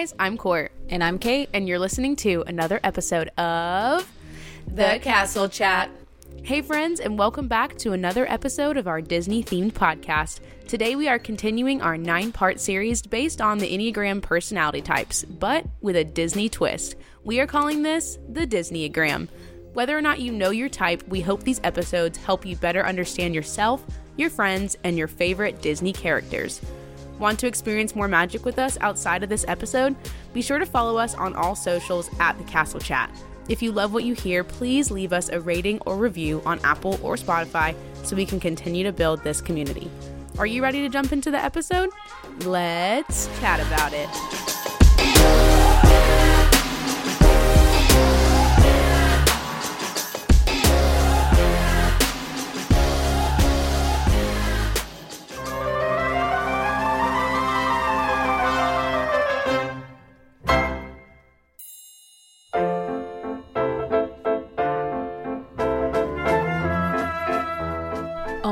Guys, I'm Court, And I'm Kate. and you're listening to another episode of The Castle Chat. Hey, friends, and welcome back to another episode of our Disney themed podcast. Today, we are continuing our nine part series based on the Enneagram personality types, but with a Disney twist. We are calling this the Disneyagram. Whether or not you know your type, we hope these episodes help you better understand yourself, your friends, and your favorite Disney characters. Want to experience more magic with us outside of this episode? Be sure to follow us on all socials at the Castle Chat. If you love what you hear, please leave us a rating or review on Apple or Spotify so we can continue to build this community. Are you ready to jump into the episode? Let's chat about it.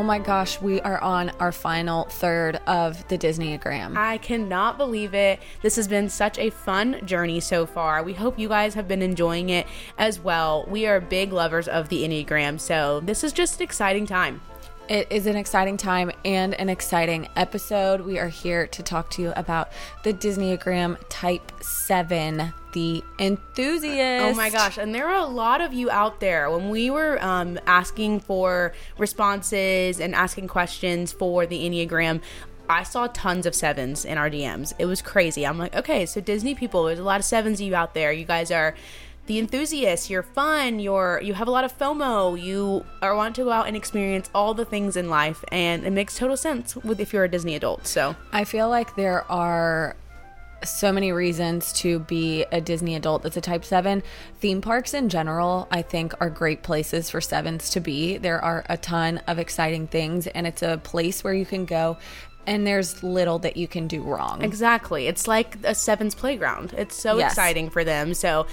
My gosh, we are on our final third of the Disneyagram. I cannot believe it. This has been such a fun journey so far. We hope you guys have been enjoying it as well. We are big lovers of the Enneagram, so this is just an exciting time. It is an exciting time and an exciting episode. We are here to talk to you about the Disneyagram Type 7, the enthusiast. Oh my gosh. And there are a lot of you out there. When we were um, asking for responses and asking questions for the Enneagram, I saw tons of sevens in our DMs. It was crazy. I'm like, okay, so Disney people, there's a lot of sevens of you out there. You guys are the enthusiasts. You're fun. You're you have a lot of FOMO. You are want to go out and experience all the things in life, and it makes total sense with if you're a Disney adult. So I feel like there are so many reasons to be a Disney adult that's a type 7. Theme parks in general, I think, are great places for sevens to be. There are a ton of exciting things, and it's a place where you can go and there's little that you can do wrong. Exactly. It's like a sevens playground. It's so Yes. exciting for them. So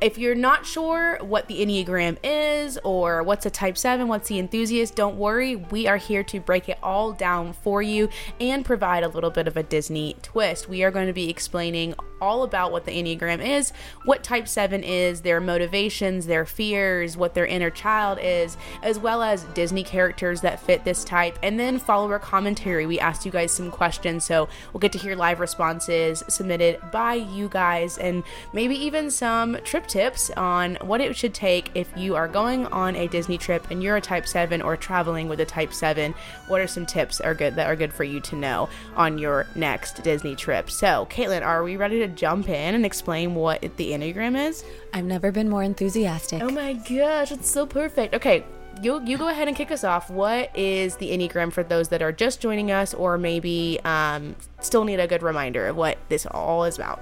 if you're not sure what the Enneagram is or what's a type 7, what's the enthusiast, don't worry. We are here to break it all down for you and provide a little bit of a Disney twist. We are going to be explaining all about what the Enneagram is, what type 7 is, their motivations, their fears, what their inner child is, as well as Disney characters that fit this type, and then follower commentary. We asked you guys some questions, so we'll get to hear live responses submitted by you guys and maybe even some trip tips on what it should take if you are going on a Disney trip and you're a type 7 or traveling with a type 7. What are some tips are good that are good for you to know on your next Disney trip? So, Caitlin, are we ready to jump in and explain what the Enneagram is? I've never been more enthusiastic. Oh my gosh, it's so perfect. Okay, you you go ahead and kick us off. What is the Enneagram for those that are just joining us or maybe um, still need a good reminder of what this all is about?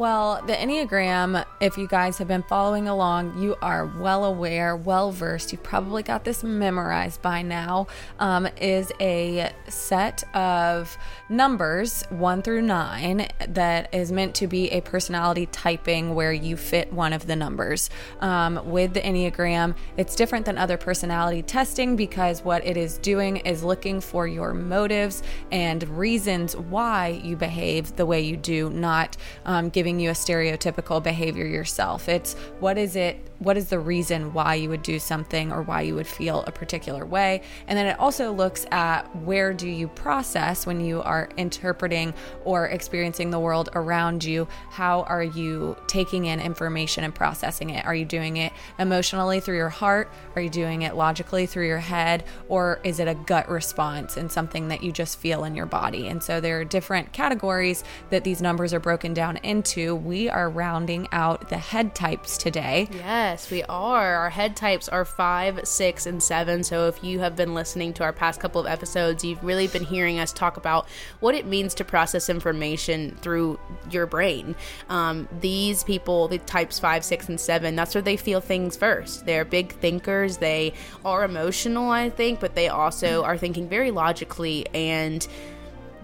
Well, the Enneagram, if you guys have been following along, you are well aware, well versed, you've probably got this memorized by now, um, is a set of numbers, one through nine, that is meant to be a personality typing where you fit one of the numbers. Um, with the Enneagram, it's different than other personality testing because what it is doing is looking for your motives and reasons why you behave the way you do, not um, giving you a stereotypical behavior yourself. It's what is it? What is the reason why you would do something or why you would feel a particular way? And then it also looks at where do you process when you are interpreting or experiencing the world around you? How are you taking in information and processing it? Are you doing it emotionally through your heart? Are you doing it logically through your head? Or is it a gut response and something that you just feel in your body? And so there are different categories that these numbers are broken down into. We are rounding out the head types today. Yes, we are. Our head types are five, six, and seven. So if you have been listening to our past couple of episodes, you've really been hearing us talk about what it means to process information through your brain. Um, these people, the types five, six, and seven, that's where they feel things first. They're big thinkers. They are emotional, I think, but they also are thinking very logically and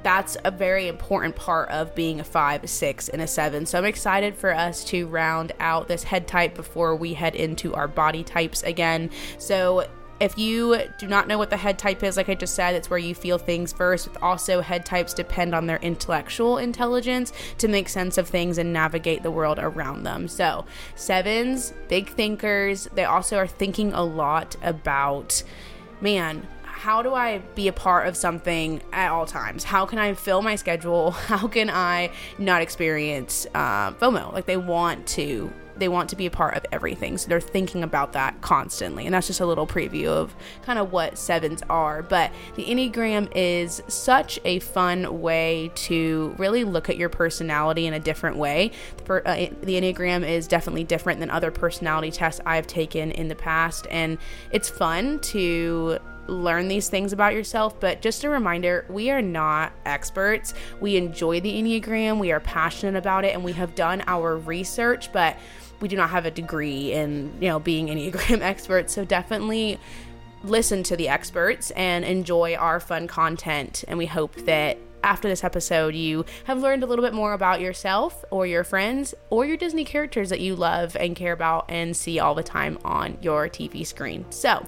that's a very important part of being a five, a six, and a seven. So I'm excited for us to round out this head type before we head into our body types again. So if you do not know what the head type is, like I just said, it's where you feel things first. Also, head types depend on their intellectual intelligence to make sense of things and navigate the world around them. So, sevens, big thinkers, they also are thinking a lot about, man, how do I be a part of something at all times? How can I fill my schedule? How can I not experience uh, FOMO? Like they want to they want to be a part of everything. So they're thinking about that constantly. And that's just a little preview of kind of what sevens are. But the Enneagram is such a fun way to really look at your personality in a different way. The, uh, the Enneagram is definitely different than other personality tests I've taken in the past. And it's fun to learn these things about yourself. But just a reminder, we are not experts. We enjoy the Enneagram, we are passionate about it, and we have done our research, but we do not have a degree in, you know, being Enneagram experts. So definitely listen to the experts and enjoy our fun content. And we hope that after this episode, you have learned a little bit more about yourself or your friends or your Disney characters that you love and care about and see all the time on your TV screen. So,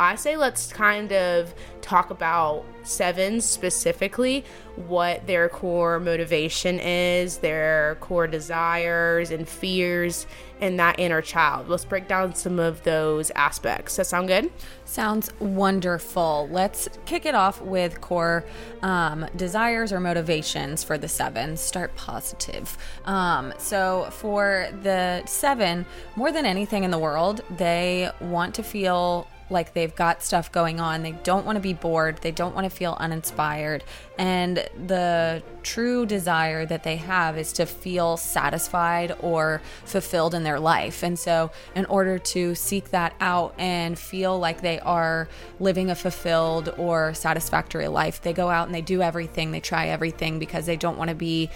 I say let's kind of talk about sevens specifically, what their core motivation is, their core desires and fears, and that inner child. Let's break down some of those aspects. That sound good? Sounds wonderful. Let's kick it off with core um, desires or motivations for the seven. Start positive. Um, so, for the seven, more than anything in the world, they want to feel like they've got stuff going on. They don't want to be bored. They don't want to feel uninspired. And the true desire that they have is to feel satisfied or fulfilled in their life. And so, in order to seek that out and feel like they are living a fulfilled or satisfactory life, they go out and they do everything, they try everything because they don't want to be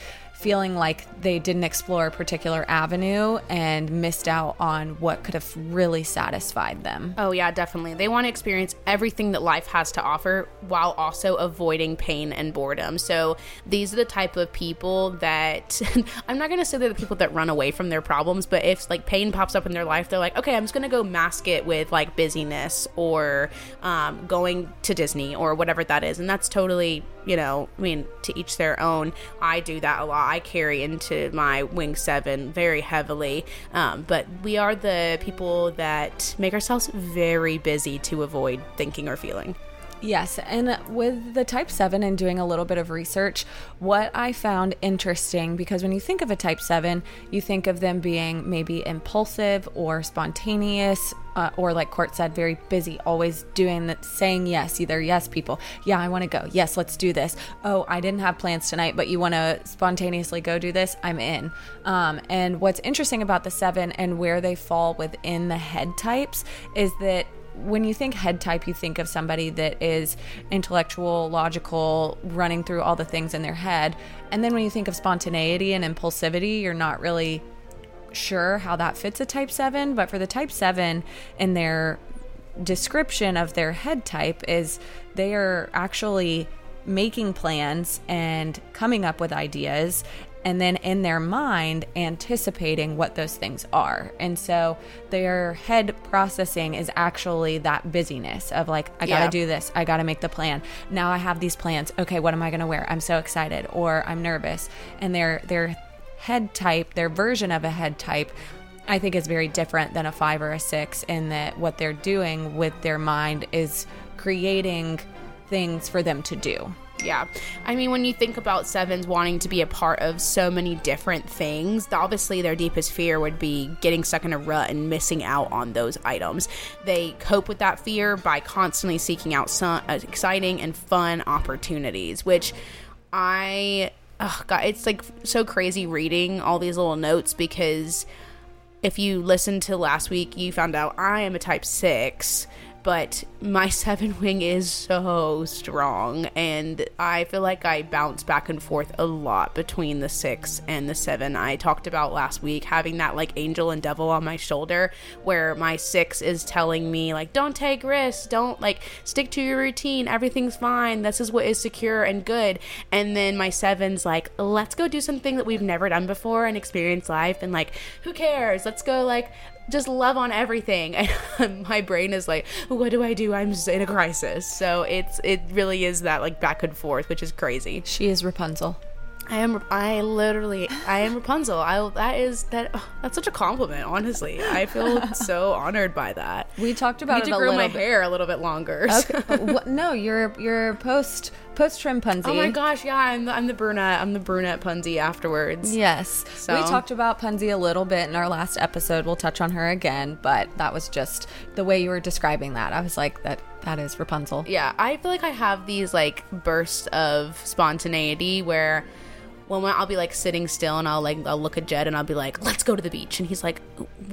feeling like they didn't explore a particular avenue and missed out on what could have really satisfied them. Oh, yeah, definitely. They want to experience everything that life has to offer while also avoiding pain and boredom. So, these are the type of people that I'm not going to say they're the people that run away from their problems, but if like pain pops up in their life, they're like, okay, I'm just going to go mask it with like busyness or um, going to Disney or whatever that is. And that's totally, you know, I mean, to each their own. I do that a lot. I carry into my Wing 7 very heavily. Um, but we are the people that make ourselves very busy to avoid thinking or feeling. Yes, and with the type 7 and doing a little bit of research, what I found interesting because when you think of a type 7, you think of them being maybe impulsive or spontaneous, uh, or like Court said, very busy, always doing that, saying yes, either yes, people, yeah, I want to go, yes, let's do this. Oh, I didn't have plans tonight, but you want to spontaneously go do this, I'm in. Um, and what's interesting about the 7 and where they fall within the head types is that when you think head type, you think of somebody that is intellectual, logical, running through all the things in their head. And then when you think of spontaneity and impulsivity, you're not really sure how that fits a type 7. But for the type 7 in their description of their head type, is they are actually making plans and coming up with ideas and then in their mind anticipating what those things are. And so their head processing is actually that busyness of like, I gotta yeah. do this, I gotta make the plan. Now I have these plans. Okay, what am I gonna wear? I'm so excited, or I'm nervous. And their their head type, their version of a head type I think is very different than a five or a six in that what they're doing with their mind is creating things for them to do yeah. I mean, when you think about sevens wanting to be a part of so many different things, obviously their deepest fear would be getting stuck in a rut and missing out on those items. They cope with that fear by constantly seeking out some uh, exciting and fun opportunities, which I, oh God, it's like so crazy reading all these little notes because if you listened to last week, you found out I am a type six but my seven wing is so strong and i feel like i bounce back and forth a lot between the six and the seven. I talked about last week having that like angel and devil on my shoulder where my six is telling me like don't take risks. Don't like stick to your routine. Everything's fine. This is what is secure and good. And then my seven's like let's go do something that we've never done before and experience life. And like who cares? Let's go like just love on everything. And my brain is like, what do I do? I'm just in a crisis. So it's it really is that like back and forth, which is crazy. She is Rapunzel. I am. I literally. I am Rapunzel. I. That is that. Oh, that's such a compliment. Honestly, I feel so honored by that. We talked about I it need to a grow my bit. hair a little bit longer. Okay. What- no, you're you're post post trim punsy. Oh my gosh! Yeah, I'm the, I'm the brunette. I'm the brunette punsy afterwards. Yes. So- We talked about Punzi a little bit in our last episode. We'll touch on her again, but that was just the way you were describing that. I was like, that that is Rapunzel. yeah i feel like i have these like bursts of spontaneity where when i'll be like sitting still and i'll like i'll look at jed and i'll be like let's go to the beach. And he's like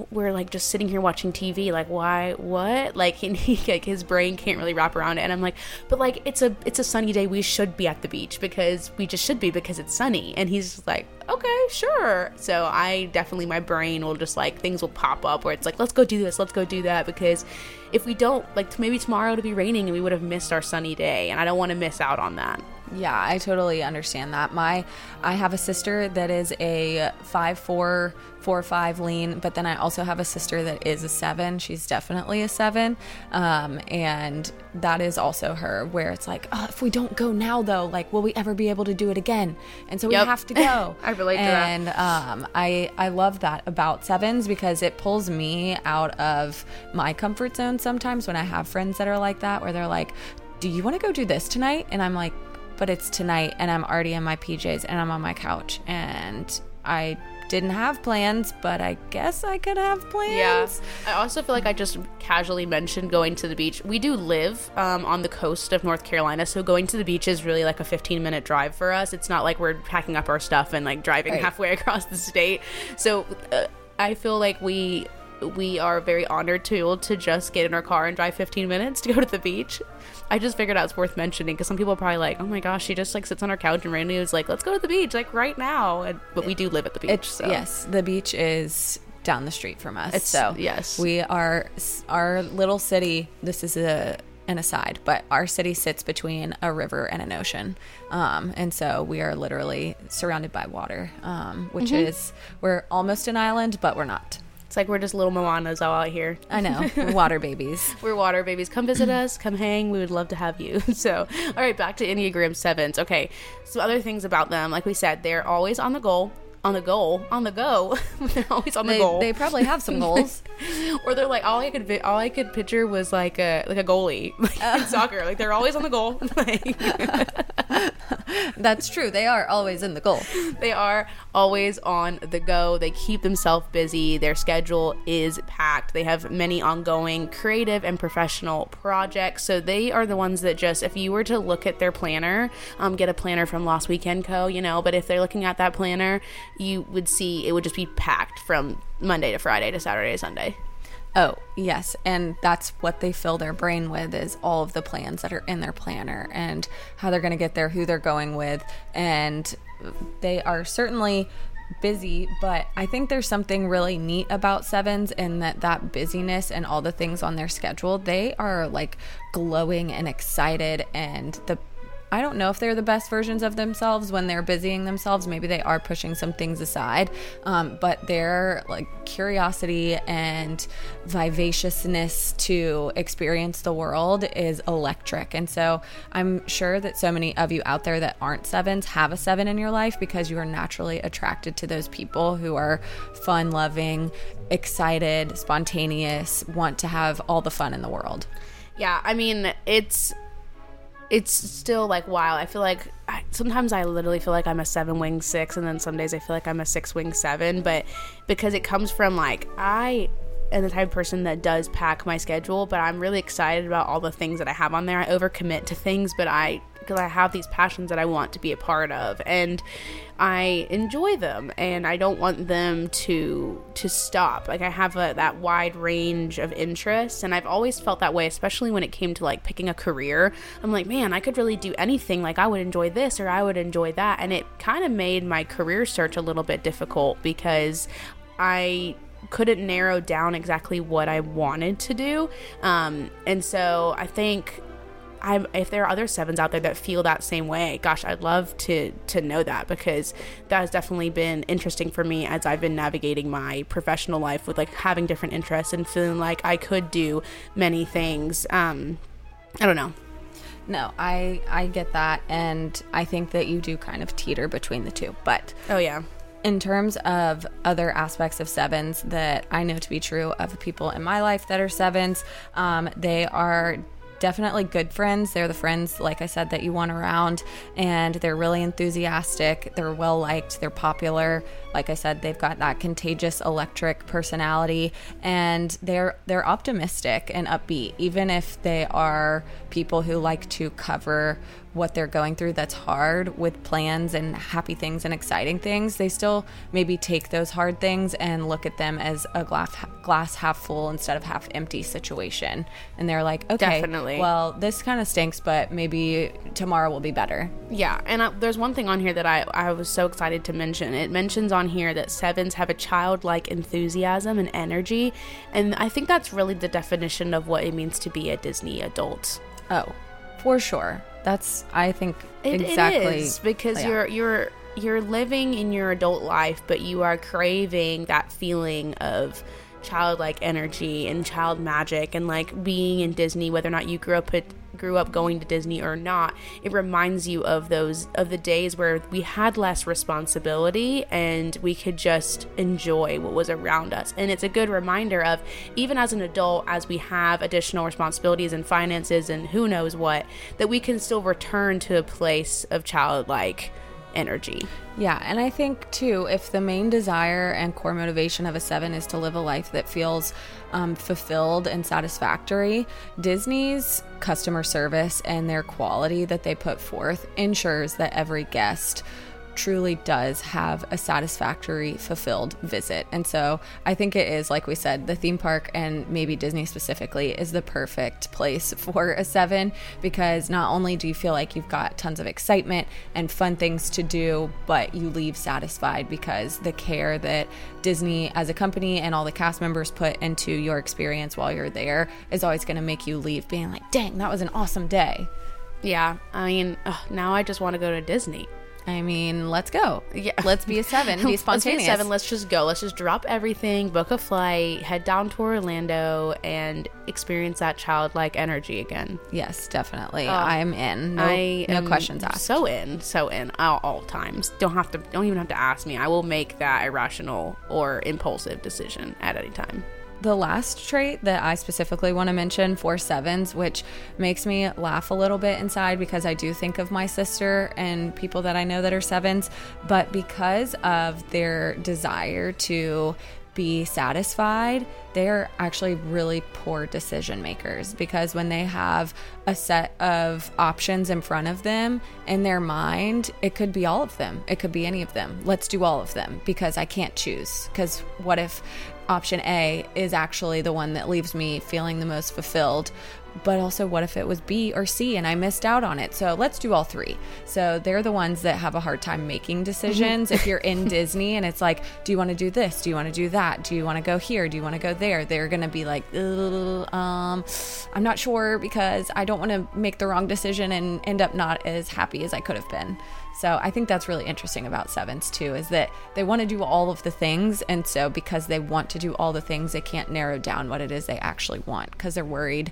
we're like just sitting here watching tv like why? What? Like and he like his brain can't really wrap around it. And i'm like but like it's a it's a sunny day. We should be at the beach because we just should be because it's sunny. And he's like okay sure. So i definitely my brain will just like things will pop up where it's like let's go do this. Let's go do that. Because if we don't like maybe tomorrow it'll be raining and we would have missed our sunny day. And i don't want to miss out on that Yeah, I totally understand that. My I have a sister that is a five four four five lean, but then I also have a sister that is a seven. She's definitely a seven, um, and that is also her. Where it's like, oh, if we don't go now, though, like, will we ever be able to do it again? And so we have to go. I relate to that. and um, I I love that about sevens because it pulls me out of my comfort zone sometimes when I have friends that are like that, where they're like, "Do you want to go do this tonight?" And I'm like, "But it's tonight, and I'm already in my PJs and I'm on my couch, and I didn't have plans, but I guess I could have plans." Yeah. I also feel like I just casually mentioned going to the beach. We do live um, on the coast of North Carolina, so going to the beach is really like a 15 minute drive for us. It's not like we're packing up our stuff and like driving Right. halfway across the state. So uh, I feel like we we are very honored to be able to just get in our car and drive 15 minutes to go to the beach. I just figured out it's worth mentioning because some people are probably like, "Oh my gosh, she just like sits on her couch and randomly is like, let's go to the beach like right now." And, but we do live at the beach, It's so yes, the beach is down the street from us. It's- so yes. we are our little city. This is a an aside, but our city sits between a river and an ocean, um, and so we are literally surrounded by water, um, which Mm-hmm. is we're almost an island, but we're not. It's like we're just little Moanas all out here. I know, we're water babies. We're water babies. Come visit us. Come hang. We would love to have you. So, all right, back to Enneagram sevens. Okay, some other things about them. Like we said, they're always on the goal. On the goal. On the go. they're always on the They, goal. they probably have some goals. or they're like all I could all I could picture was like a like a goalie like in soccer. Like they're always on the goal. Like, That's true. They are always in the goal. they are always on the go. They keep themselves busy. Their schedule is packed. They have many ongoing creative and professional projects. So they are the ones that just, if you were to look at their planner, um, get a planner from Lost Weekend Co., you know, but if they're looking at that planner, you would see it would just be packed from Monday to Friday to Saturday to Sunday. Oh, yes. And that's what they fill their brain with is all of the plans that are in their planner and how they're going to get there, who they're going with. And they are certainly busy, but I think there's something really neat about sevens in that that busyness and all the things on their schedule, they are like glowing and excited and the I don't know if they're the best versions of themselves when they're busying themselves. Maybe they are pushing some things aside, um, but their like curiosity and vivaciousness to experience the world is electric. And so I'm sure that so many of you out there that aren't sevens have a seven in your life because you are naturally attracted to those people who are fun loving, excited, spontaneous, want to have all the fun in the world. Yeah, I mean, it's it's still like wow. I feel like I, sometimes I literally feel like I'm a seven wing six, and then some days I feel like I'm a six wing seven. But because it comes from like I am the type of person that does pack my schedule, but I'm really excited about all the things that I have on there. I overcommit to things, but I because I have these passions that I want to be a part of, and I enjoy them, and I don't want them to to stop. Like I have a, that wide range of interests, and I've always felt that way, especially when it came to like picking a career. I'm like, man, I could really do anything. Like I would enjoy this or I would enjoy that, and it kind of made my career search a little bit difficult because I couldn't narrow down exactly what I wanted to do. Um, and so I think I'm if there are other sevens out there that feel that same way, gosh, I'd love to to know that because that has definitely been interesting for me as I've been navigating my professional life with like having different interests and feeling like I could do many things. Um, I don't know. No, I I get that, and I think that you do kind of teeter between the two. But Oh yeah. In terms of other aspects of sevens that I know to be true of people in my life that are sevens, um, they are definitely good friends. They're the friends, like I said, that you want around, and they're really enthusiastic. They're well liked. They're popular. Like I said, they've got that contagious electric personality, and they're they're optimistic and upbeat, even if they are people who like to cover what they're going through that's hard with plans and happy things and exciting things, they still maybe take those hard things and look at them as a glass glass half full instead of half empty situation. And they're like, okay, Definitely. well, this kind of stinks, but maybe tomorrow will be better. Yeah, and uh, there's one thing on here that I, I was so excited to mention. It mentions on here that sevens have a childlike enthusiasm and energy, and I think that's really the definition of what it means to be a Disney adult. Oh, for sure. That's I think It, exactly it is because yeah. you're you're you're living in your adult life, but you are craving that feeling of childlike energy and child magic and like being in Disney whether or not you grew up at grew up going to Disney or not it reminds you of those of the days where we had less responsibility and we could just enjoy what was around us. And it's a good reminder of even as an adult as we have additional responsibilities and finances and who knows what that we can still return to a place of childlike energy. Yeah, and I think too, if the main desire and core motivation of a seven is to live a life that feels um, fulfilled and satisfactory, Disney's customer service and their quality that they put forth ensures that every guest truly does have a satisfactory, fulfilled visit. And so I think it is, like we said, the theme park and maybe Disney specifically is the perfect place for a seven because not only do you feel like you've got tons of excitement and fun things to do, but you leave satisfied because the care that Disney as a company and all the cast members put into your experience while you're there is always going to make you leave being like, dang, that was an awesome day. yeah i mean ugh, now i just want to go to disney I mean, let's go. Yeah. Let's be a seven. Be Let's be a spontaneous. seven. Let's just go. Let's just drop everything, book a flight, head down to Orlando, and experience that childlike energy again. Yes, definitely. Oh, I'm in. No, I no questions asked. So in, so in, all, all times. Don't have to. Don't even have to ask me. I will make that irrational or impulsive decision at any time. The last trait that I specifically want to mention for sevens, which makes me laugh a little bit inside because I do think of my sister and people that I know that are sevens, but because of their desire to be satisfied, they're actually really poor decision makers because when they have a set of options in front of them in their mind, it could be all of them. It could be any of them. Let's do all of them because I can't choose. Because what if option A is actually the one that leaves me feeling the most fulfilled? But also, what if it was B or C and I missed out on it? So let's do all three. So they're the ones that have a hard time making decisions. if you're in Disney and it's like, do you want to do this? Do you want to do that? Do you want to go here? Do you want to go there? They're going to be like, um, I'm not sure because I don't want to make the wrong decision and end up not as happy as I could have been. So I think that's really interesting about sevens too, is that they want to do all of the things. And so because they want to do all the things, they can't narrow down what it is they actually want because they're worried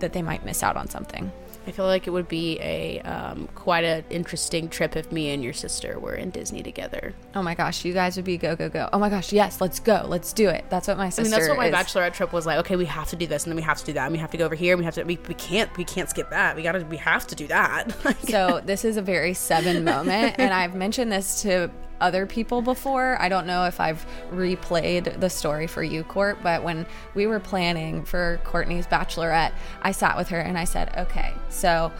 that they might miss out on something. I feel like it would be a um, quite an interesting trip if me and your sister were in Disney together. Oh my gosh, you guys would be go, go, go. Oh my gosh, yes, let's go. Let's do it. That's what my sister I mean, that's what my is. bachelorette trip was like. Okay, we have to do this, and then we have to do that, and we have to go over here. And we have to. We, we can't. We can't skip that. We gotta. We have to do that. so this is a very seven moment and i've mentioned this to other people before. I don't know if i've replayed the story for you court but when we were planning for courtney's bachelorette i sat with her and i said okay so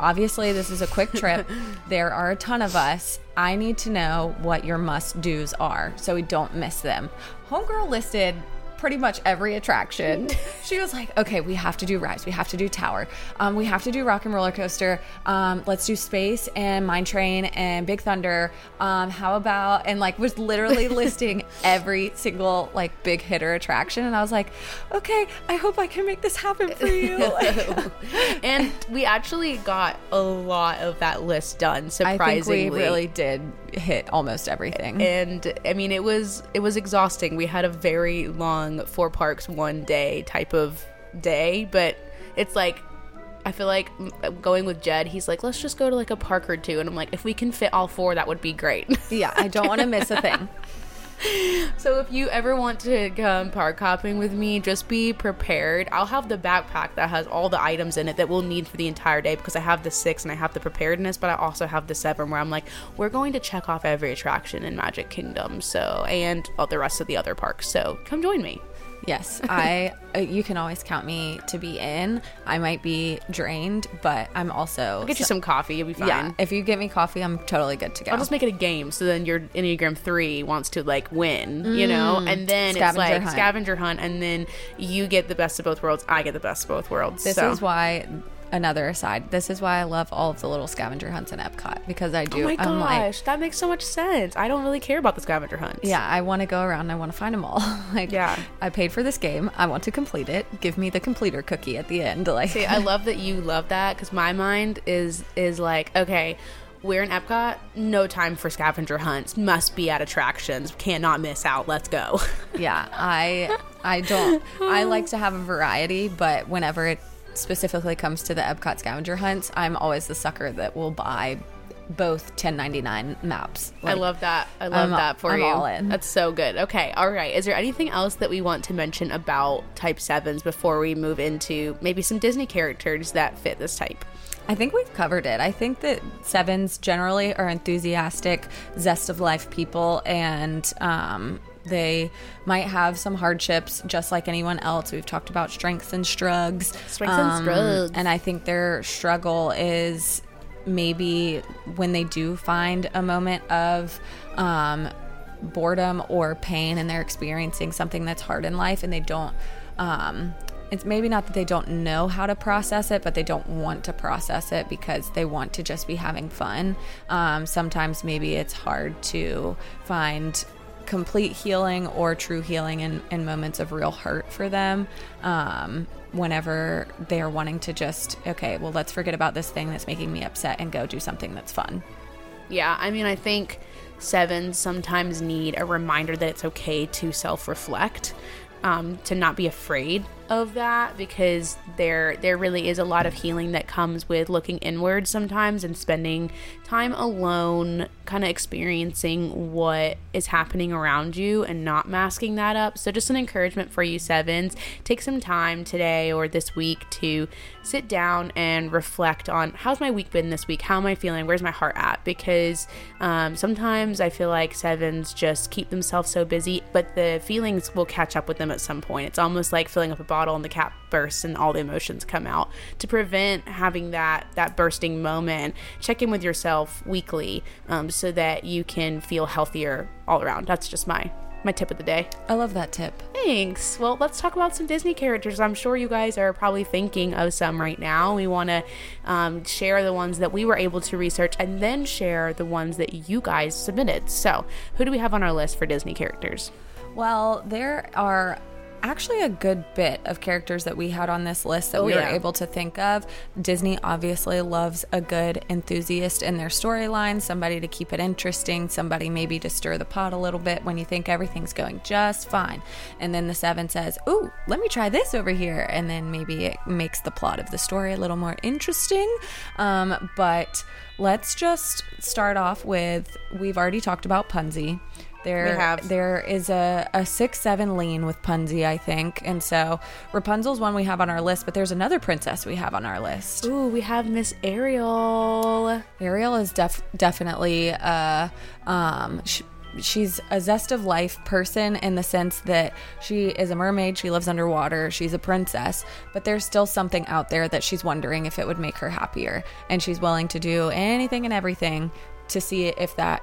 obviously this is a quick trip. There are a ton of us. I need to know what your must do's are so we don't miss them. Homegirl listed pretty much every attraction. she was like, okay, we have to do Rise, we have to do Tower, um, we have to do Rock and Roller Coaster, um, let's do Space and Mine Train and Big Thunder. Um, how about, and like was literally listing every single like big hitter attraction. And I was like, okay, I hope I can make this happen for you. and we actually got a lot of that list done, surprisingly. we really did hit almost everything. and I mean it was it was exhausting. We had a very long four parks one day type of day, but it's like I feel like going with Jed, he's like, let's just go to like a park or two, and I'm like, if we can fit all four, that would be great. yeah, I don't want to miss a thing. so if you ever want to come park hopping with me, just be prepared. I'll have the backpack that has all the items in it that we'll need for the entire day because I have the six and I have the preparedness, but I also have the seven where I'm like, we're going to check off every attraction in Magic Kingdom, so and all the rest of the other parks. So come join me. Yes, I. uh, You can always count me to be in. I might be drained, but I'm also. I'll get you some coffee. You'll be fine. Yeah, if you get me coffee, I'm totally good to go. I'll just make it a game, so then your Enneagram three wants to like win, you know, and then it's Scavenger like hunt. scavenger hunt, and then you get the best of both worlds. I get the best of both worlds. this so. is why. Another aside. This is why I love all of the little scavenger hunts in Epcot because I oh do. Oh my I'm like, gosh, that makes so much sense. I don't really care about the scavenger hunts. yeah, I want to go around. and I want to find them all. like, Yeah. I paid for this game. I want to complete it. Give me the completer cookie at the end. Like, See, I love that you love that because my mind is is like, okay, we're in Epcot, no time for scavenger hunts. Must be at attractions. Cannot miss out. Let's go. yeah i i don't i like to have a variety but whenever it specifically comes to the epcot scavenger hunts i'm always the sucker that will buy both 1099 maps I love that. I love I'm- that for I'm you. all in. That's so good. Okay, all right. Is there anything else that we want to mention about Type Sevens before we move into maybe some Disney characters that fit this type? I think we've covered it. I think that sevens generally are enthusiastic, zest of life people, and um, they might have some hardships just like anyone else. We've talked about strengths and struggles. Strengths and strugs. And I think their struggle is maybe when they do find a moment of um, boredom or pain and they're experiencing something that's hard in life and they don't um, it's maybe not that they don't know how to process it but they don't want to process it because they want to just be having fun um, sometimes maybe it's hard to find complete healing or true healing in, moments of real hurt for them um, whenever they are wanting to just okay well let's forget about this thing that's making me upset and go do something that's fun. Yeah, I mean, I think sevens sometimes need a reminder that it's okay to self reflect, um, to not be afraid of that because there there really is a lot of healing that comes with looking inward sometimes and spending time alone kind of experiencing what is happening around you and not masking that up. So just an encouragement for you sevens. Take some time today or this week to sit down and reflect on how's my week been this week? How am i feeling? Where's my heart at? Because um, sometimes i feel like sevens just keep themselves so busy but the feelings will catch up with them at some point. It's almost like filling up a bottle and the cap bursts and all the emotions come out to prevent having that that bursting moment check in with yourself weekly um, so that you can feel healthier all around that's just my my tip of the day i love that tip Thanks. Well, let's talk about some Disney characters. I'm sure you guys are probably thinking of some right now. We want to um, share the ones that we were able to research and then share the ones that you guys submitted. So, who do we have on our list for Disney characters? Well, there are actually a good bit of characters that we had on this list that Oh, we were able to think of. Disney obviously loves a good enthusiast in their storyline, somebody to keep it interesting, somebody maybe to stir the pot a little bit when you think everything's going just fine. And then the seven says, Ooh, let me try this over here. And then maybe it makes the plot of the story a little more interesting. Um, but let's just start off with we've already talked about Punzi. There, We have. there is a, a six seven lean with Punzi, I think, and so Rapunzel's one we have on our list, but there's another princess we have on our list. Ooh, we have Miss Ariel. Ariel is def- definitely uh, um, sh- she's a zest of life person in the sense that she is a mermaid, she lives underwater, she's a princess, but there's still something out there that she's wondering if it would make her happier, and she's willing to do anything and everything to see if that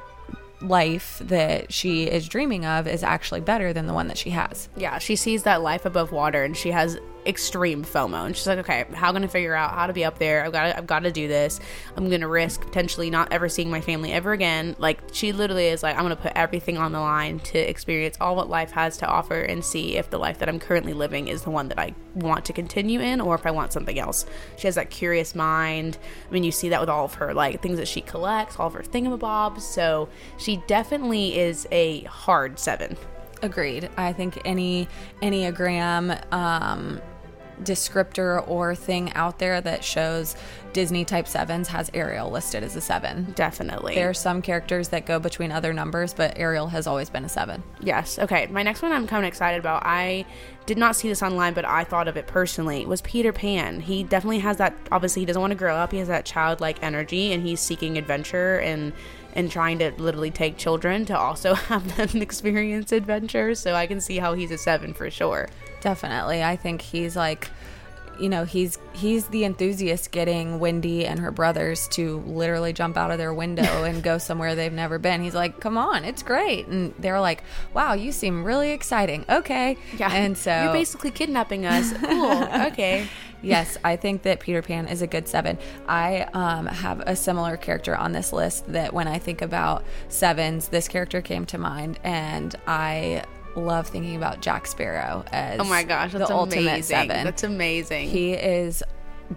life that she is dreaming of is actually better than the one that she has. Yeah, she sees that life above water and she has extreme FOMO and she's like, okay, how can I figure out how to be up there? I've got I've got to do this. I'm to risk potentially not ever seeing my family ever again. Like she literally is like, I'm to put everything on the line to experience all what life has to offer and see if the life that I'm currently living is the one that I want to continue in or if I want something else. She has that curious mind. I mean, you see that with all of her like things that she collects, all of her thingamabobs. So she definitely is a hard seven. Agreed. I think any Enneagram um, descriptor or thing out there that shows Disney type sevens has Ariel listed as a seven. Definitely. There are some characters that go between other numbers, but Ariel has always been a seven. Yes. Okay. My next one I'm kind of excited about. I did not see this online, but I thought of it personally. Was Peter Pan. He definitely has that. Obviously, he doesn't want to grow up. He has that childlike energy, and he's seeking adventure and and trying to literally take children to also have them experience adventure. So I can see how he's a seven for sure. Definitely. I think he's like you know he's he's the enthusiast getting wendy and her brothers to literally jump out of their window and go somewhere they've never been he's like come on it's great and they're like wow you seem really exciting okay Yeah. and so you're basically kidnapping us. Cool. okay. yes, I think that Peter Pan is a good seven. I um, have a similar character on this list that when I think about sevens, this character came to mind, and I love thinking about Jack Sparrow as Oh my gosh, that's the amazing. ultimate seven. That's amazing. He is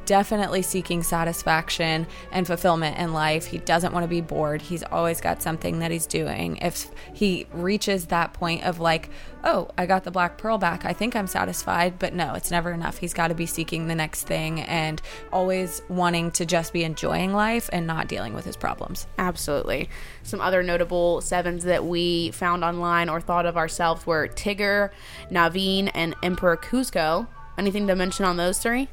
definitely seeking satisfaction and fulfillment in life. He doesn't want to be bored. He's always got something that he's doing. If he reaches that point of like, oh, I got the black pearl back, I think I'm satisfied, but no, it's never enough. He's got to be seeking the next thing and always wanting to just be enjoying life and not dealing with his problems. Absolutely. Some other notable sevens that we found online or thought of ourselves were Tigger, Naveen, and Emperor Kuzco. Anything to mention on those three?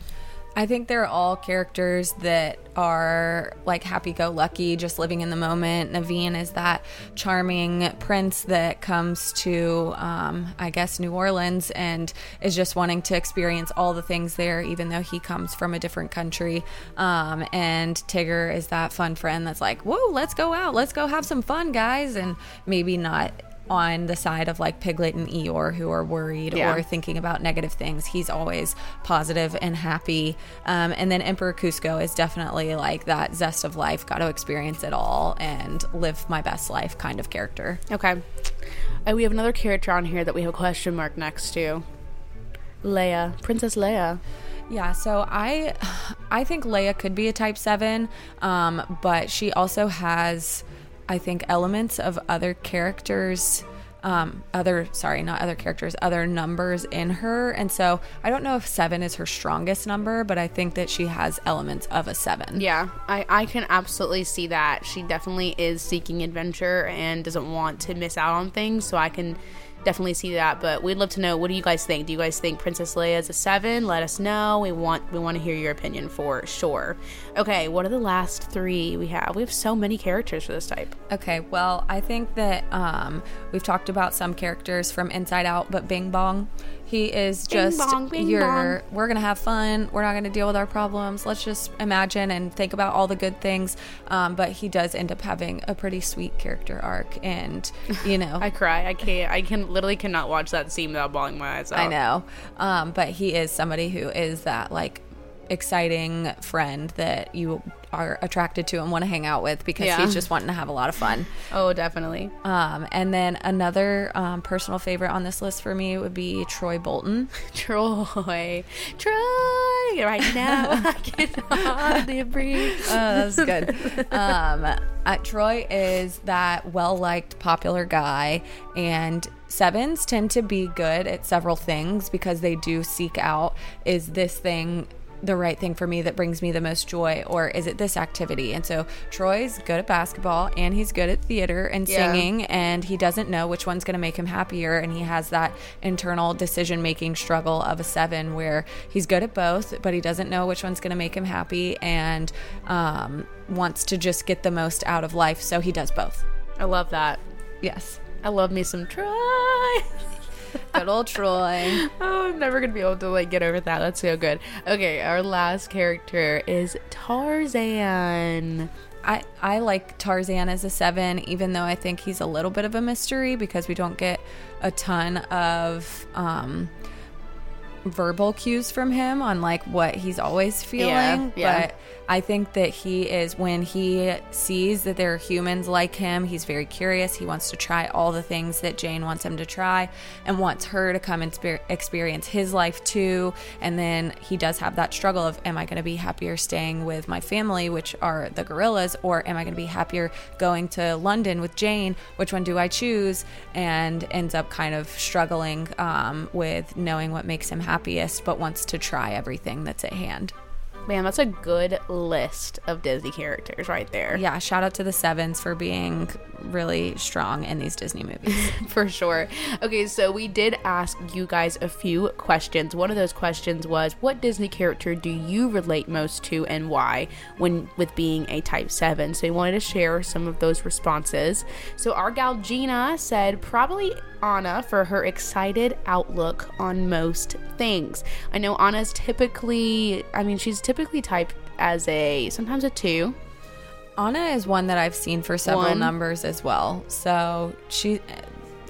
I think they're all characters that are like happy go lucky, just living in the moment. Naveen is that charming prince that comes to, um, I guess, New Orleans and is just wanting to experience all the things there, even though he comes from a different country. Um, and Tigger is that fun friend that's like, whoa, let's go out, let's go have some fun, guys. And maybe not on the side of like Piglet and Eeyore who are worried Yeah. or thinking about negative things. He's always positive and happy. Um, and then Emperor Kuzco is definitely like that zest of life, got to experience it all and live my best life kind of character. Okay. Uh, we have another character on here that we have a question mark next to. Leia, Princess Leia. Yeah, so I I think Leia could be a type 7, um, but she also has I think elements of other characters um other sorry, not other characters, other numbers in her. And so I don't know if 7 is her strongest number, but I think that she has elements of a 7. Yeah, I, I can absolutely see that. She definitely is seeking adventure and doesn't want to miss out on things. So I can definitely see that. But we'd love to know what do you guys think? Do you guys think Princess Leia is a seven? Let us know. We want we want to hear your opinion for sure. Okay, what are the last three we have? We have so many characters for this type. Okay, well, I think that um, we've talked about some characters from Inside Out, but Bing Bong, he is just bong, bing your. We're gonna have fun. We're not gonna deal with our problems. Let's just imagine and think about all the good things. Um, but he does end up having a pretty sweet character arc, and you know, I cry. I can't. I can literally cannot watch that scene without bawling my eyes out. I know. Um, but he is somebody who is that like exciting friend that you are attracted to and want to hang out with because Yeah. he's just wanting to have a lot of fun. Oh, definitely. Um, and then another um, personal favorite on this list for me would be Troy Bolton. Troy, Troy. Right now, I can hardly breathe. Oh, that's good. um, uh, Troy is that well liked, popular guy, and sevens tend to be good at several things because they do seek out is this thing the right thing for me that brings me the most joy or is it this activity and so troy's good at basketball and he's good at theater and Yeah. singing and he doesn't know which one's going to make him happier and he has that internal decision making struggle of a seven where he's good at both but he doesn't know which one's going to make him happy and um, wants to just get the most out of life so he does both I love that. yes I love me some Troy. good old troy Oh, I'm never gonna be able to like get over that. That's so good. Okay, our last character is Tarzan. I, I like Tarzan as a seven, even though I think he's a little bit of a mystery because we don't get a ton of um, verbal cues from him on like what he's always feeling. Yeah, yeah. But I think that he is when he sees that there are humans like him, he's very curious. He wants to try all the things that Jane wants him to try and wants her to come and spe- experience his life too. And then he does have that struggle of am I going to be happier staying with my family, which are the gorillas, or am I going to be happier going to London with Jane? Which one do I choose? And ends up kind of struggling um, with knowing what makes him happiest, but wants to try everything that's at hand. Man, that's a good list of Disney characters right there. Yeah, shout out to the Sevens for being really strong in these Disney movies. for sure. Okay, so we did ask you guys a few questions. One of those questions was what Disney character do you relate most to and why when with being a type 7? So we wanted to share some of those responses. So our gal Gina said probably Anna for her excited outlook on most things. I know Anna's typically, I mean, she's typically typed as a sometimes a 2, Anna is one that I've seen for several One. numbers as well. So she,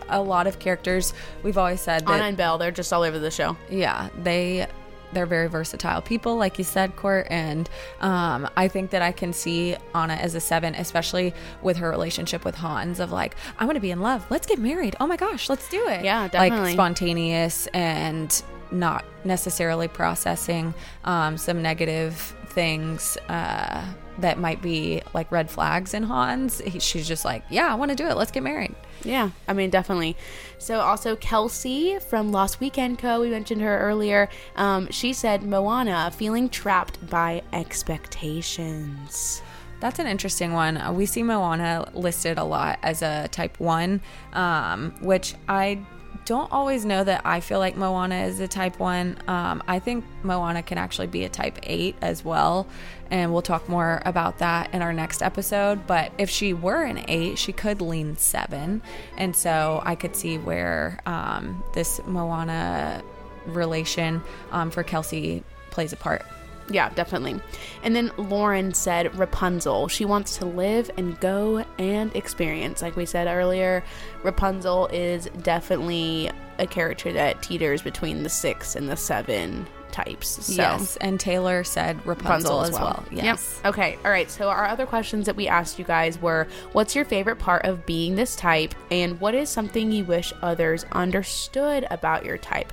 a lot of characters. We've always said that. Anna and Belle, they're just all over the show. yeah, they they're very versatile people, like you said, Court. And um, I think that I can see Anna as a seven, especially with her relationship with Hans. Of like, I want to be in love. Let's get married. Oh my gosh, let's do it. Yeah, definitely. Like spontaneous and not necessarily processing um, some negative things uh, that might be like red flags in Hans. He, she's just like, yeah, I want to do it. Let's get married. Yeah, I mean, definitely. So, also Kelsey from Lost Weekend Co., we mentioned her earlier. Um, she said, Moana, feeling trapped by expectations. That's an interesting one. We see Moana listed a lot as a type one, um, which I don't always know that I feel like Moana is a type one. Um, I think Moana can actually be a type eight as well. And we'll talk more about that in our next episode. But if she were an eight, she could lean seven. And so I could see where um, this Moana relation um, for Kelsey plays a part. Yeah, definitely. And then Lauren said Rapunzel. She wants to live and go and experience. Like we said earlier, Rapunzel is definitely a character that teeters between the six and the seven types. So. Yes, and Taylor said Rapunzel, as well. Yes. Yep. Okay. All right. So our other questions that we asked you guys were, "What's your favorite part of being this type?" and "What is something you wish others understood about your type?"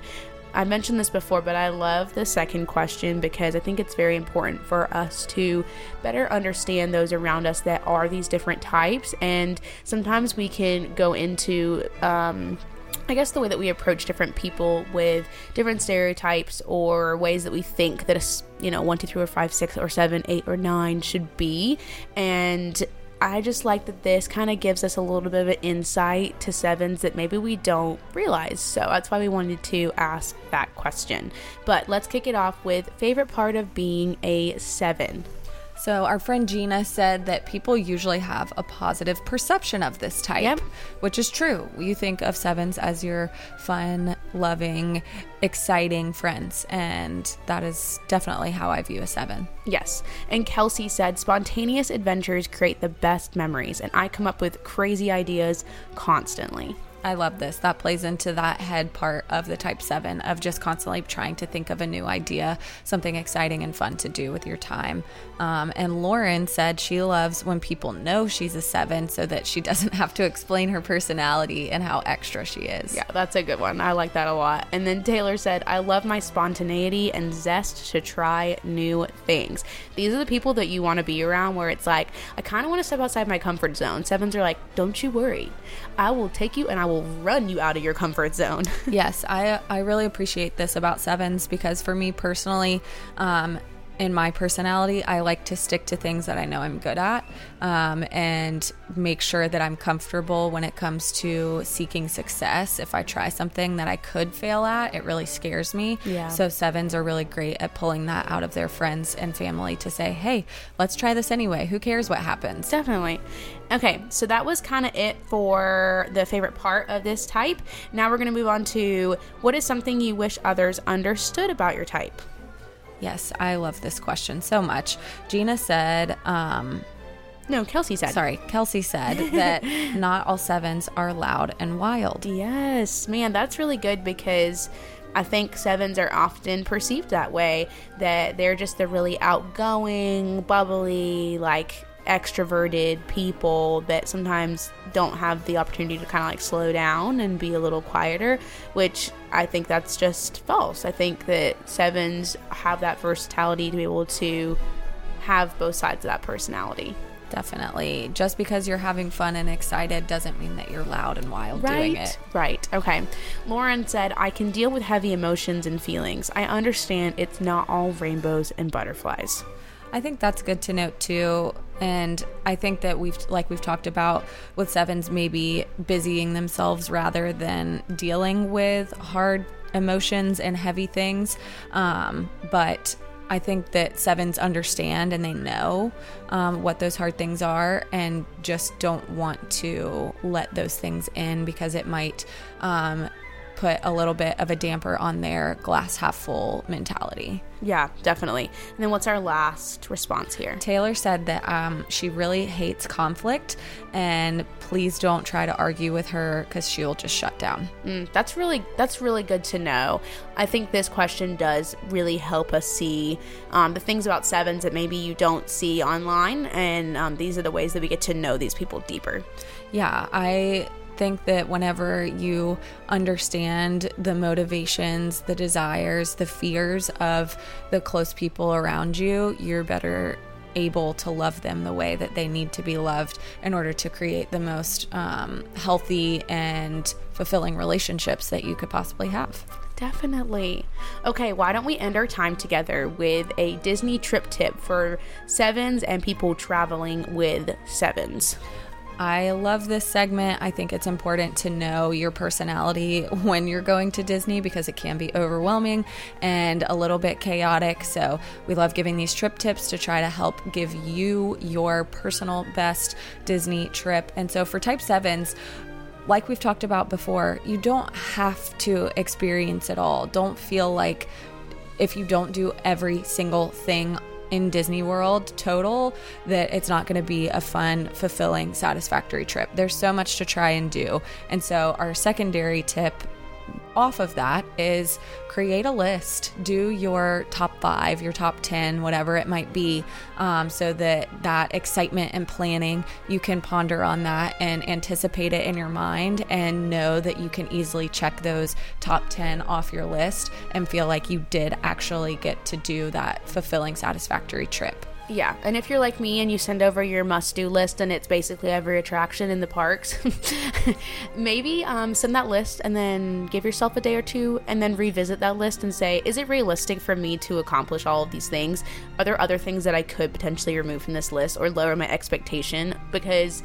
I mentioned this before, but I love the second question because I think it's very important for us to better understand those around us that are these different types. And sometimes we can go into, um, I guess, the way that we approach different people with different stereotypes or ways that we think that a you know one, two, three, or five, six, or seven, eight, or nine should be, and I just like that this kind of gives us a little bit of an insight to sevens that maybe we don't realize. So that's why we wanted to ask that question. But let's kick it off with favorite part of being a seven. So our friend Gina said that people usually have a positive perception of this type, Yep. which is true. You think of sevens as your fun, loving, exciting friends, and that is definitely how I view a seven. Yes. And Kelsey said spontaneous adventures create the best memories, and I come up with crazy ideas constantly. I love this. That plays into that head part of the type seven of just constantly trying to think of a new idea, something exciting and fun to do with your time. Um, and Lauren said she loves when people know she's a seven so that she doesn't have to explain her personality and how extra she is. Yeah, that's a good one. I like that a lot. And then Taylor said, I love my spontaneity and zest to try new things. These are the people that you want to be around where it's like, I kind of want to step outside my comfort zone. Sevens are like, don't you worry. I will take you and I will run you out of your comfort zone. yes, I I really appreciate this about sevens because for me personally, um, in my personality, I like to stick to things that I know I'm good at um, and make sure that I'm comfortable when it comes to seeking success. If I try something that I could fail at, it really scares me. Yeah. So sevens are really great at pulling that out of their friends and family to say, "Hey, let's try this anyway. Who cares what happens?" Definitely. Okay, so that was kind of it for the favorite part of this type. Now we're going to move on to what is something you wish others understood about your type? Yes, I love this question so much. Gina said, um, No, Kelsey said. Sorry, Kelsey said that not all sevens are loud and wild. Yes, man, that's really good because I think sevens are often perceived that way that they're just the really outgoing, bubbly, like extroverted people that sometimes don't have the opportunity to kind of like slow down and be a little quieter, which I think that's just false. I think that sevens have that versatility to be able to have both sides of that personality. Definitely. Just because you're having fun and excited doesn't mean that you're loud and wild right, doing it. Right. Okay. Lauren said, I can deal with heavy emotions and feelings. I understand it's not all rainbows and butterflies. I think that's good to note too. And I think that we've, like we've talked about with sevens, maybe busying themselves rather than dealing with hard emotions and heavy things. Um, but I think that sevens understand and they know um, what those hard things are and just don't want to let those things in because it might um, put a little bit of a damper on their glass half full mentality. Yeah, definitely. And then what's our last response here? Taylor said that um, she really hates conflict and please don't try to argue with her because she'll just shut down. Mm, that's really that's really good to know. I think this question does really help us see um, the things about sevens that maybe you don't see online, and um, these are the ways that we get to know these people deeper. Yeah, I think that whenever you understand the motivations, the desires, the fears of the close people around you, you're better able to love them the way that they need to be loved in order to create the most um, healthy and fulfilling relationships that you could possibly have. Definitely. Okay, why don't we end our time together with a Disney trip tip for sevens and people traveling with sevens? I love this segment. I think it's important to know your personality when you're going to Disney because it can be overwhelming and a little bit chaotic. So, we love giving these trip tips to try to help give you your personal best Disney trip. And so, for type sevens, like we've talked about before, you don't have to experience it all. Don't feel like if you don't do every single thing in Disney World total that it's not going to be a fun, fulfilling, satisfactory trip. There's so much to try and do. And so, our secondary tip off of that is create a list do your top five your top 10 whatever it might be um, so that that excitement and planning you can ponder on that and anticipate it in your mind and know that you can easily check those top 10 off your list and feel like you did actually get to do that fulfilling satisfactory trip yeah, and if you're like me and you send over your must-do list and it's basically every attraction in the parks, maybe um, send that list and then give yourself a day or two and then revisit that list and say, is it realistic for me to accomplish all of these things? Are there other things that I could potentially remove from this list or lower my expectation? Because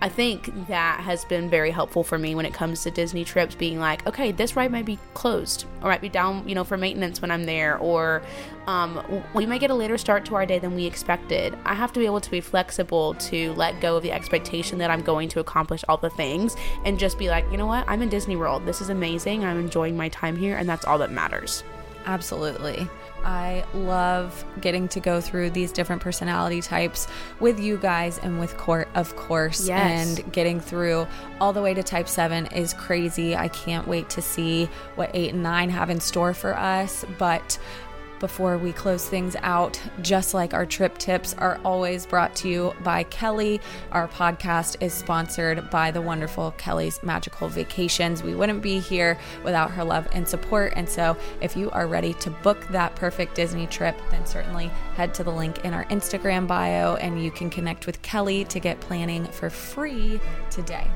I think that has been very helpful for me when it comes to Disney trips being like, okay, this ride might be closed or might be down, you know, for maintenance when I'm there, or um, we might get a later start to our day than we expected. I have to be able to be flexible to let go of the expectation that I'm going to accomplish all the things and just be like, you know what, I'm in Disney World. This is amazing. I'm enjoying my time here, and that's all that matters. Absolutely. I love getting to go through these different personality types with you guys and with Court, of course. Yes. And getting through all the way to type seven is crazy. I can't wait to see what eight and nine have in store for us. But before we close things out, just like our trip tips are always brought to you by Kelly. Our podcast is sponsored by the wonderful Kelly's Magical Vacations. We wouldn't be here without her love and support. And so, if you are ready to book that perfect Disney trip, then certainly head to the link in our Instagram bio and you can connect with Kelly to get planning for free today.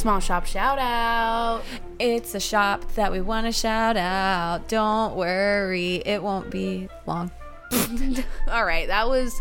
Small shop shout out. It's a shop that we want to shout out. Don't worry, it won't be long. All right, that was.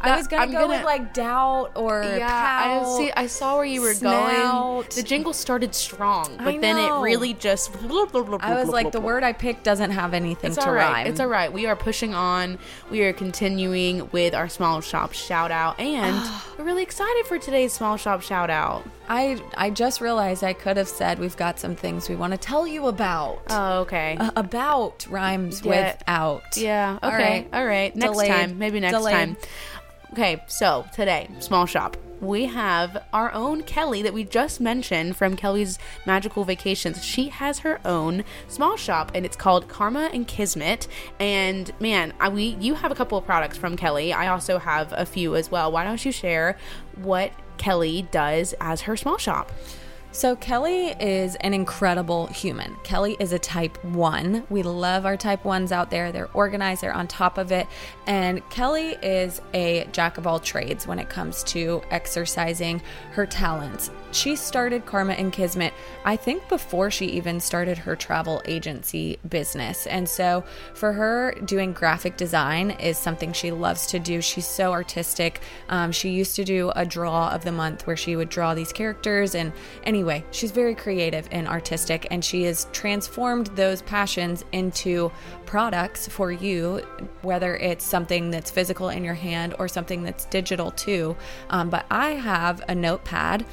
I was gonna I'm go with like doubt or Yeah, pout. I see. I saw where you were going. The jingle started strong, but then it really just. I was like, the word I picked doesn't have anything It's to all right. rhyme. It's all right. We are pushing on. We are continuing with our small shop shout out, and we're really excited for today's small shop shout out. I I just realized I could have said we've got some things we want to tell you about. Oh, okay. Uh, about rhymes Yeah. with out. yeah. Okay. right. All right. Next Delayed. time. Maybe next Delayed. time. Okay. So today, small shop. We have our own Kelly that we just mentioned from Kelly's Magical Vacations. She has her own small shop, and it's called Karma and Kismet. And man, I, we you have a couple of products from Kelly. I also have a few as well. Why don't you share what Kelly does as her small shop? So, Kelly is an incredible human. Kelly is a type one. We love our type ones out there. They're organized, they're on top of it. And Kelly is a jack of all trades when it comes to exercising her talents. She started Karma and Kismet, I think, before she even started her travel agency business. And so, for her, doing graphic design is something she loves to do. She's so artistic. Um, she used to do a draw of the month where she would draw these characters. And anyway, she's very creative and artistic, and she has transformed those passions into products for you, whether it's something that's physical in your hand or something that's digital too. Um, but I have a notepad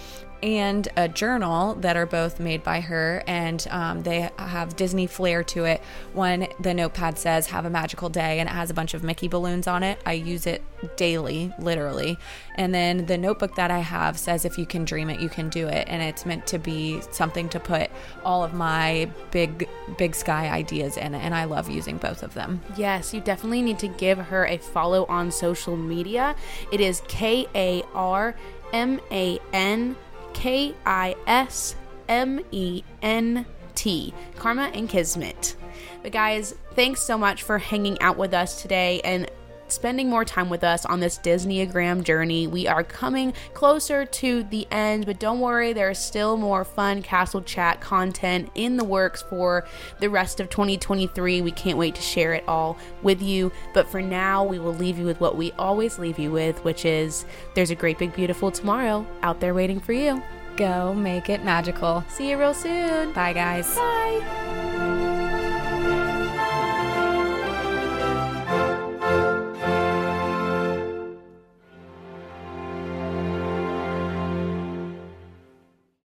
and a journal that are both made by her, and um, they have Disney flair to it. One, the notepad says, Have a magical day, and it has a bunch of Mickey balloons on it. I use it daily, literally. And then the notebook that I have says, If you can dream it, you can do it. And it's meant to be something to put all of my big, big sky ideas in, and I love using both of them. Yes, you definitely need to give her a follow on social media. It is K A R M A N K I S M E N T. Karma and Kismet. But guys, thanks so much for hanging out with us today and spending more time with us on this Disneyagram journey. We are coming closer to the end, but don't worry, there's still more fun Castle Chat content in the works for the rest of 2023. We can't wait to share it all with you. But for now, we will leave you with what we always leave you with, which is there's a great, big, beautiful tomorrow out there waiting for you. Go make it magical. See you real soon. Bye, guys. Bye.